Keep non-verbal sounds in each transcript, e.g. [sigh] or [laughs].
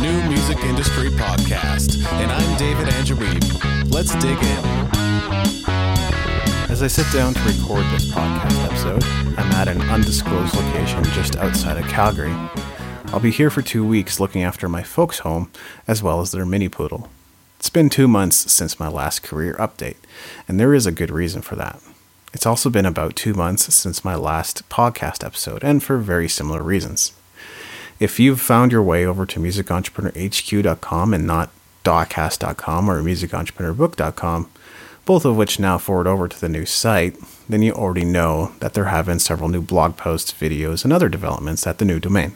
new music industry podcast, and I'm David Angelib. Let's dig in. As I sit down to record this podcast episode, I'm at an undisclosed location just outside of Calgary. I'll be here for two weeks looking after my folks' home as well as their mini poodle. It's been two months since my last career update, and there is a good reason for that. It's also been about two months since my last podcast episode, and for very similar reasons. If you've found your way over to musicentrepreneur.hq.com and not dawcast.com or musicentrepreneur.book.com, both of which now forward over to the new site, then you already know that there have been several new blog posts, videos, and other developments at the new domain.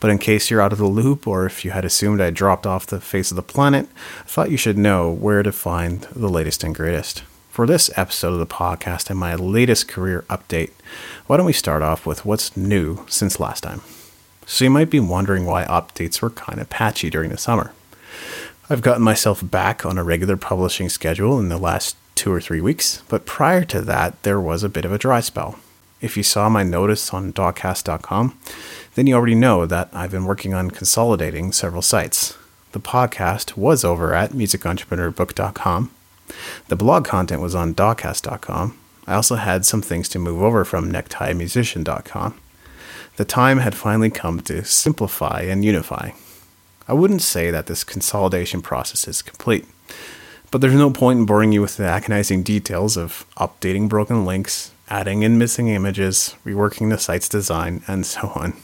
But in case you're out of the loop, or if you had assumed I dropped off the face of the planet, I thought you should know where to find the latest and greatest. For this episode of the podcast and my latest career update, why don't we start off with what's new since last time? So you might be wondering why updates were kind of patchy during the summer. I've gotten myself back on a regular publishing schedule in the last two or three weeks, but prior to that, there was a bit of a dry spell. If you saw my notice on dawcast.com, then you already know that I've been working on consolidating several sites. The podcast was over at musicentrepreneurbook.com. The blog content was on dawcast.com. I also had some things to move over from necktie.musician.com the time had finally come to simplify and unify. I wouldn't say that this consolidation process is complete, but there's no point in boring you with the agonizing details of updating broken links, adding in missing images, reworking the site's design, and so on.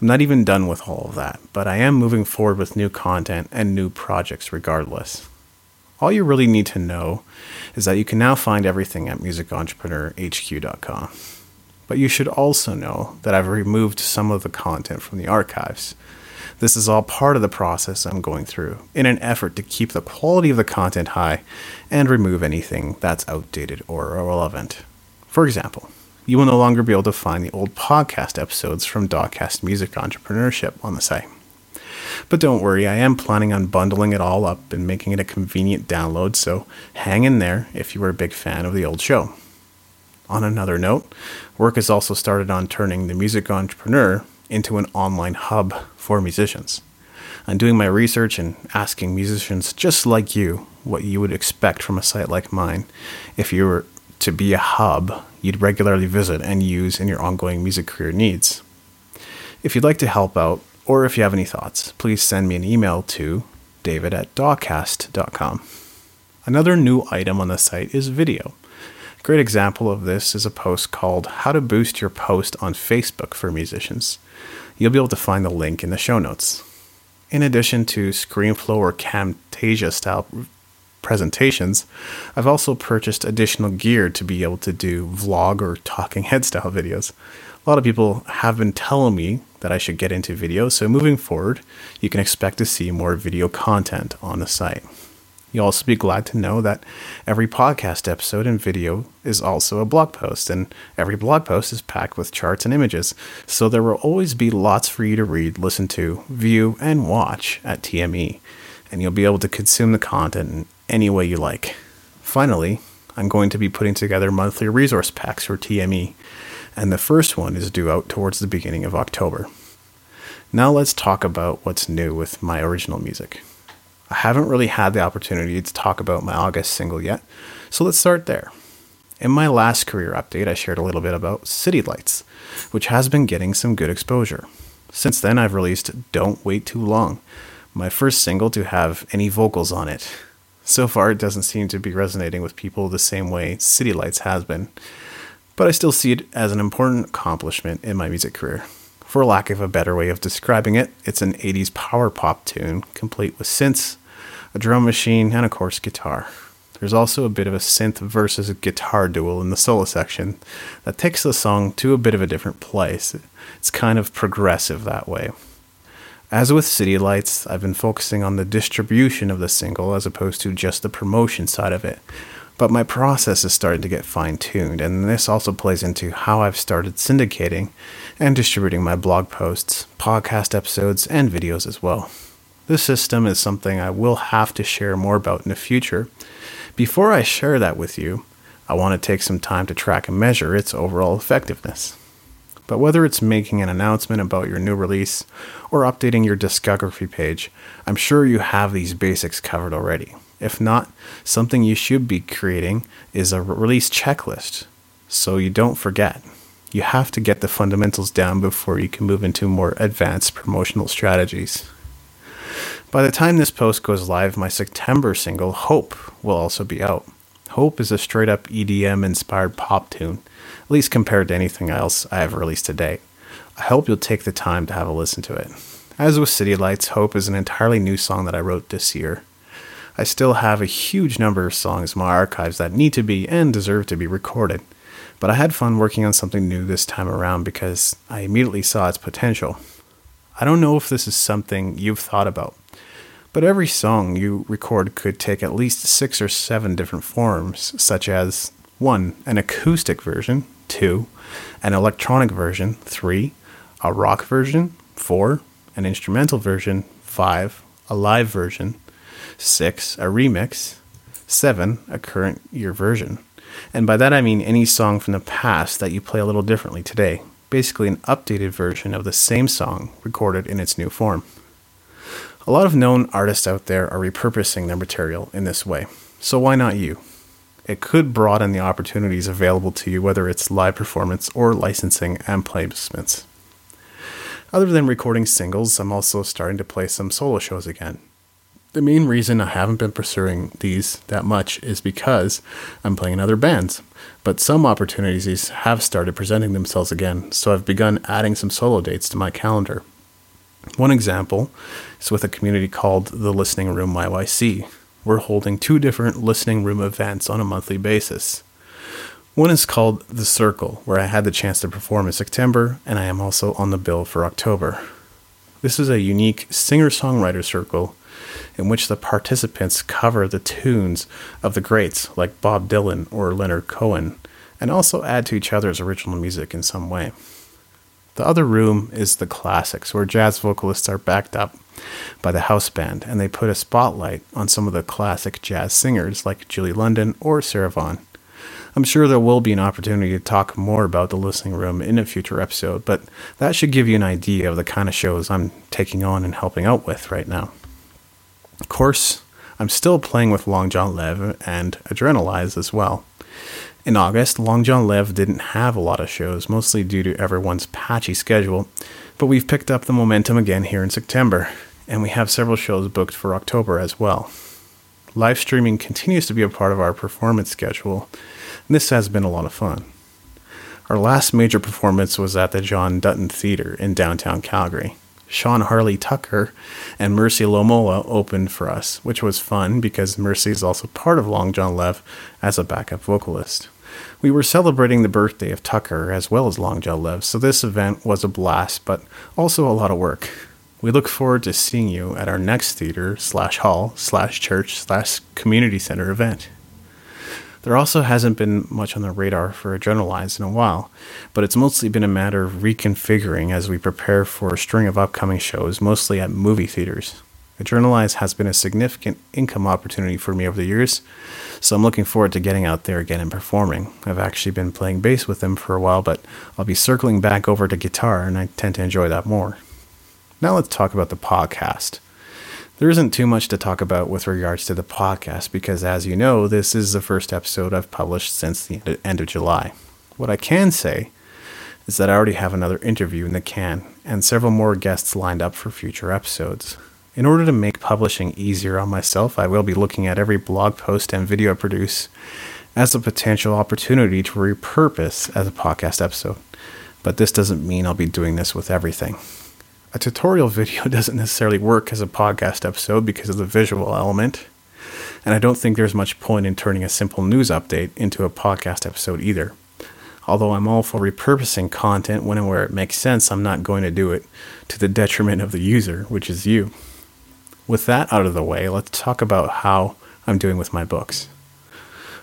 I'm not even done with all of that, but I am moving forward with new content and new projects regardless. All you really need to know is that you can now find everything at musicentrepreneurhq.com. But you should also know that I've removed some of the content from the archives. This is all part of the process I'm going through in an effort to keep the quality of the content high and remove anything that's outdated or irrelevant. For example, you will no longer be able to find the old podcast episodes from Dawcast Music Entrepreneurship on the site. But don't worry, I am planning on bundling it all up and making it a convenient download, so hang in there if you were a big fan of the old show. On another note, work has also started on turning the music entrepreneur into an online hub for musicians. I'm doing my research and asking musicians just like you what you would expect from a site like mine if you were to be a hub you'd regularly visit and use in your ongoing music career needs. If you'd like to help out, or if you have any thoughts, please send me an email to david at dawcast.com. Another new item on the site is video. Great example of this is a post called How to Boost Your Post on Facebook for Musicians. You'll be able to find the link in the show notes. In addition to ScreenFlow or Camtasia style presentations, I've also purchased additional gear to be able to do vlog or talking head style videos. A lot of people have been telling me that I should get into video, so moving forward, you can expect to see more video content on the site. You'll also be glad to know that every podcast episode and video is also a blog post, and every blog post is packed with charts and images, so there will always be lots for you to read, listen to, view, and watch at TME, and you'll be able to consume the content in any way you like. Finally, I'm going to be putting together monthly resource packs for TME, and the first one is due out towards the beginning of October. Now let's talk about what's new with my original music. I haven't really had the opportunity to talk about my August single yet, so let's start there. In my last career update, I shared a little bit about City Lights, which has been getting some good exposure. Since then, I've released Don't Wait Too Long, my first single to have any vocals on it. So far, it doesn't seem to be resonating with people the same way City Lights has been, but I still see it as an important accomplishment in my music career. For lack of a better way of describing it, it's an 80s power pop tune, complete with synths, a drum machine, and of course, guitar. There's also a bit of a synth versus guitar duel in the solo section that takes the song to a bit of a different place. It's kind of progressive that way. As with City Lights, I've been focusing on the distribution of the single as opposed to just the promotion side of it, but my process is starting to get fine tuned, and this also plays into how I've started syndicating and distributing my blog posts, podcast episodes, and videos as well. This system is something I will have to share more about in the future. Before I share that with you, I want to take some time to track and measure its overall effectiveness. But whether it's making an announcement about your new release or updating your discography page, I'm sure you have these basics covered already. If not, something you should be creating is a release checklist so you don't forget. You have to get the fundamentals down before you can move into more advanced promotional strategies. By the time this post goes live, my September single, Hope, will also be out. Hope is a straight up EDM inspired pop tune, at least compared to anything else I have released to date. I hope you'll take the time to have a listen to it. As with City Lights, Hope is an entirely new song that I wrote this year. I still have a huge number of songs in my archives that need to be and deserve to be recorded, but I had fun working on something new this time around because I immediately saw its potential. I don't know if this is something you've thought about, but every song you record could take at least six or seven different forms, such as 1. An acoustic version, 2. An electronic version, 3. A rock version, 4. An instrumental version, 5. A live version, 6. A remix, 7. A current year version. And by that I mean any song from the past that you play a little differently today. Basically, an updated version of the same song recorded in its new form. A lot of known artists out there are repurposing their material in this way, so why not you? It could broaden the opportunities available to you, whether it's live performance or licensing and placements. Other than recording singles, I'm also starting to play some solo shows again. The main reason I haven't been pursuing these that much is because I'm playing in other bands. But some opportunities have started presenting themselves again, so I've begun adding some solo dates to my calendar. One example is with a community called the Listening Room YYC. We're holding two different listening room events on a monthly basis. One is called The Circle, where I had the chance to perform in September, and I am also on the bill for October. This is a unique singer songwriter circle in which the participants cover the tunes of the greats like Bob Dylan or Leonard Cohen, and also add to each other's original music in some way. The other room is the classics, where jazz vocalists are backed up by the house band, and they put a spotlight on some of the classic jazz singers like Julie London or Sarah Vaughan. I'm sure there will be an opportunity to talk more about the listening room in a future episode, but that should give you an idea of the kind of shows I'm taking on and helping out with right now. Of course, I'm still playing with Long Jon Lev and Adrenalize as well. In August, Long Jon Lev didn't have a lot of shows, mostly due to everyone's patchy schedule, but we've picked up the momentum again here in September, and we have several shows booked for October as well. Live streaming continues to be a part of our performance schedule, and this has been a lot of fun. Our last major performance was at the John Dutton Theatre in downtown Calgary. Sean Harley Tucker and Mercy Lomola opened for us, which was fun because Mercy is also part of Long Jon Lev as a backup vocalist. We were celebrating the birthday of Tucker as well as Long Jon Lev, so this event was a blast, but also a lot of work. We look forward to seeing you at our next theater slash hall slash church slash community center event. There also hasn't been much on the radar for Adrenalize in a while, but it's mostly been a matter of reconfiguring as we prepare for a string of upcoming shows, mostly at movie theaters. Adrenalize has been a significant income opportunity for me over the years, so I'm looking forward to getting out there again and performing. I've actually been playing bass with them for a while, but I'll be circling back over to guitar, and I tend to enjoy that more. Now let's talk about the podcast. There isn't too much to talk about with regards to the podcast because, as you know, this is the first episode I've published since the end of July. What I can say is that I already have another interview in the can and several more guests lined up for future episodes. In order to make publishing easier on myself, I will be looking at every blog post and video I produce as a potential opportunity to repurpose as a podcast episode. But this doesn't mean I'll be doing this with everything. A tutorial [laughs] video doesn't necessarily work as a podcast episode because of the visual element, and I don't think there's much point in turning a simple news update into a podcast episode either. Although I'm all for repurposing content when and where it makes sense, I'm not going to do it to the detriment of the user, which is you. With that out of the way, let's talk about how I'm doing with my books.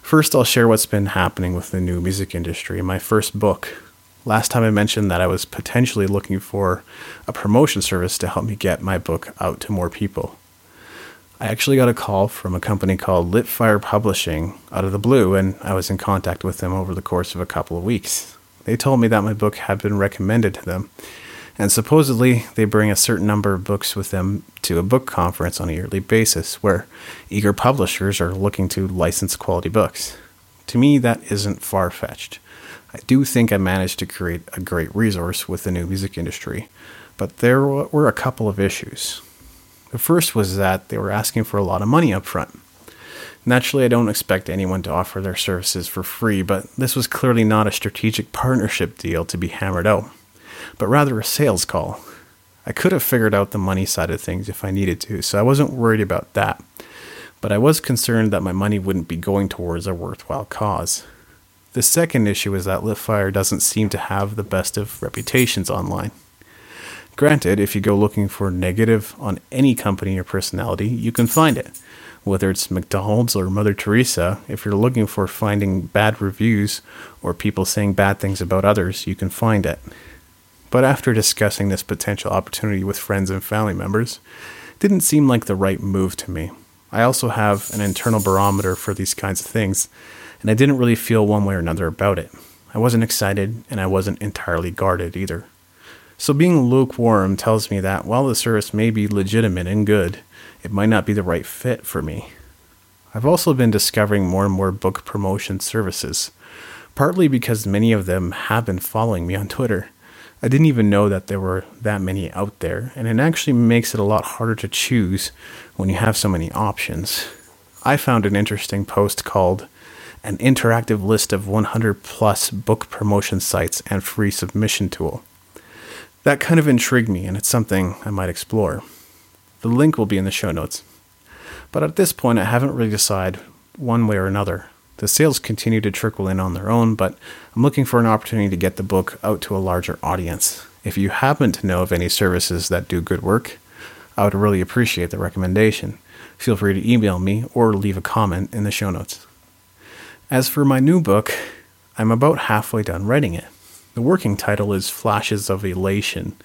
First, I'll share what's been happening with the new music industry. My first book, Last time I mentioned that I was potentially looking for a promotion service to help me get my book out to more people. I actually got a call from a company called Litfire Publishing out of the blue, and I was in contact with them over the course of a couple of weeks. They told me that my book had been recommended to them, and supposedly they bring a certain number of books with them to a book conference on a yearly basis where eager publishers are looking to license quality books. To me, that isn't far fetched. I do think I managed to create a great resource with the new music industry, but there were a couple of issues. The first was that they were asking for a lot of money up front. Naturally, I don't expect anyone to offer their services for free, but this was clearly not a strategic partnership deal to be hammered out, but rather a sales call. I could have figured out the money side of things if I needed to, so I wasn't worried about that. But I was concerned that my money wouldn't be going towards a worthwhile cause. The second issue is that Litfire doesn't seem to have the best of reputations online. Granted, if you go looking for negative on any company or personality, you can find it. Whether it's McDonald's or Mother Teresa, if you're looking for finding bad reviews or people saying bad things about others, you can find it. But after discussing this potential opportunity with friends and family members, didn't seem like the right move to me. I also have an internal barometer for these kinds of things, and I didn't really feel one way or another about it. I wasn't excited, and I wasn't entirely guarded either. So being lukewarm tells me that while the service may be legitimate and good, it might not be the right fit for me. I've also been discovering more and more book promotion services, partly because many of them have been following me on Twitter. I didn't even know that there were that many out there, and it actually makes it a lot harder to choose when you have so many options. I found an interesting post called An Interactive List of 100 Plus Book Promotion Sites and Free Submission Tool. That kind of intrigued me, and it's something I might explore. The link will be in the show notes. But at this point, I haven't really decided one way or another. The sales continue to trickle in on their own, but I'm looking for an opportunity to get the book out to a larger audience. If you happen to know of any services that do good work, I would really appreciate the recommendation. Feel free to email me or leave a comment in the show notes. As for my new book, I'm about halfway done writing it. The working title is Flashes of Elation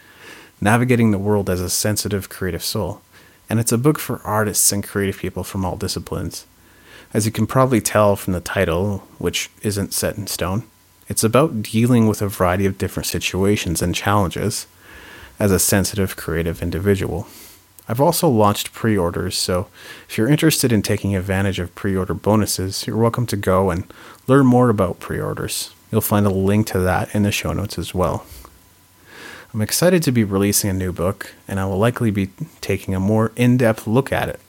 Navigating the World as a Sensitive Creative Soul, and it's a book for artists and creative people from all disciplines. As you can probably tell from the title, which isn't set in stone, it's about dealing with a variety of different situations and challenges as a sensitive creative individual. I've also launched pre orders, so if you're interested in taking advantage of pre order bonuses, you're welcome to go and learn more about pre orders. You'll find a link to that in the show notes as well. I'm excited to be releasing a new book, and I will likely be taking a more in depth look at it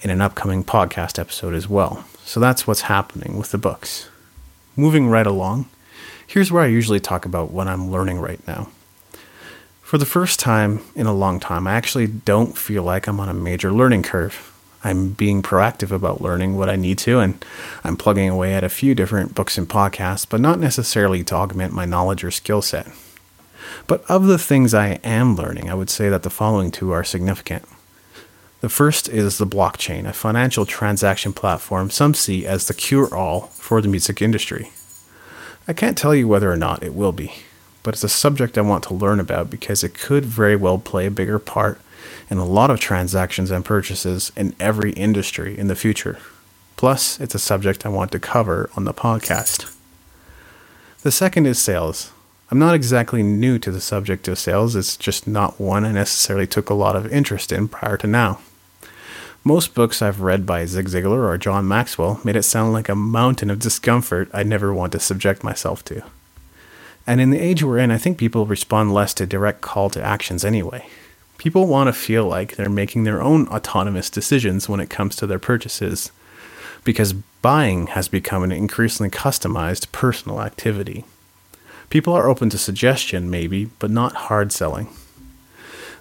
in an upcoming podcast episode as well. So that's what's happening with the books. Moving right along, here's where I usually talk about what I'm learning right now. For the first time in a long time, I actually don't feel like I'm on a major learning curve. I'm being proactive about learning what I need to, and I'm plugging away at a few different books and podcasts, but not necessarily to augment my knowledge or skill set. But of the things I am learning, I would say that the following two are significant. The first is the blockchain, a financial transaction platform some see as the cure all for the music industry. I can't tell you whether or not it will be, but it's a subject I want to learn about because it could very well play a bigger part in a lot of transactions and purchases in every industry in the future. Plus, it's a subject I want to cover on the podcast. The second is sales. I'm not exactly new to the subject of sales, it's just not one I necessarily took a lot of interest in prior to now. Most books I've read by Zig Ziglar or John Maxwell made it sound like a mountain of discomfort I'd never want to subject myself to. And in the age we're in, I think people respond less to direct call to actions anyway. People want to feel like they're making their own autonomous decisions when it comes to their purchases, because buying has become an increasingly customized personal activity. People are open to suggestion, maybe, but not hard selling.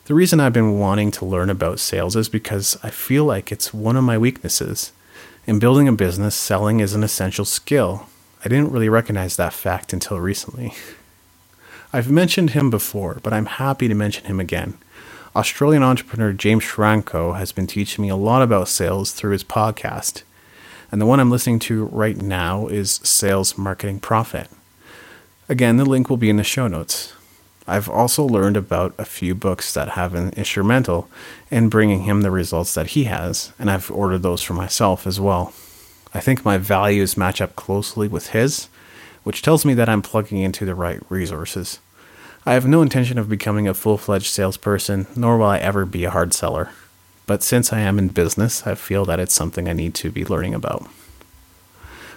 The reason I've been wanting to learn about sales is because I feel like it's one of my weaknesses. In building a business, selling is an essential skill. I didn't really recognize that fact until recently. I've mentioned him before, but I'm happy to mention him again. Australian entrepreneur James Schramko has been teaching me a lot about sales through his podcast. And the one I'm listening to right now is Sales Marketing Profit. Again, the link will be in the show notes. I've also learned about a few books that have been instrumental in bringing him the results that he has, and I've ordered those for myself as well. I think my values match up closely with his, which tells me that I'm plugging into the right resources. I have no intention of becoming a full fledged salesperson, nor will I ever be a hard seller. But since I am in business, I feel that it's something I need to be learning about.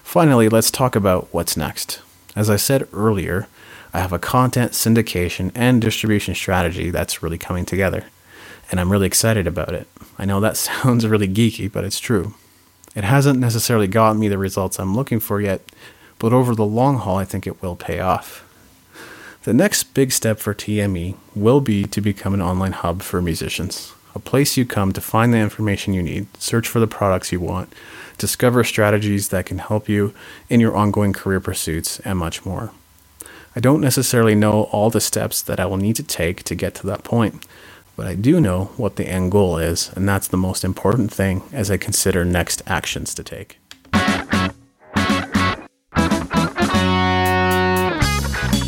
Finally, let's talk about what's next. As I said earlier, I have a content syndication and distribution strategy that's really coming together, and I'm really excited about it. I know that [laughs] sounds really geeky, but it's true. It hasn't necessarily gotten me the results I'm looking for yet, but over the long haul, I think it will pay off. The next big step for TME will be to become an online hub for musicians, a place you come to find the information you need, search for the products you want, discover strategies that can help you in your ongoing career pursuits, and much more. I don't necessarily know all the steps that I will need to take to get to that point, but I do know what the end goal is, and that's the most important thing as I consider next actions to take.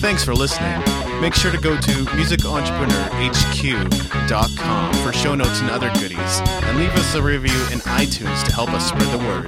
Thanks for listening. Make sure to go to musicentrepreneur.hq.com for show notes and other goodies, and leave us a review in iTunes to help us spread the word.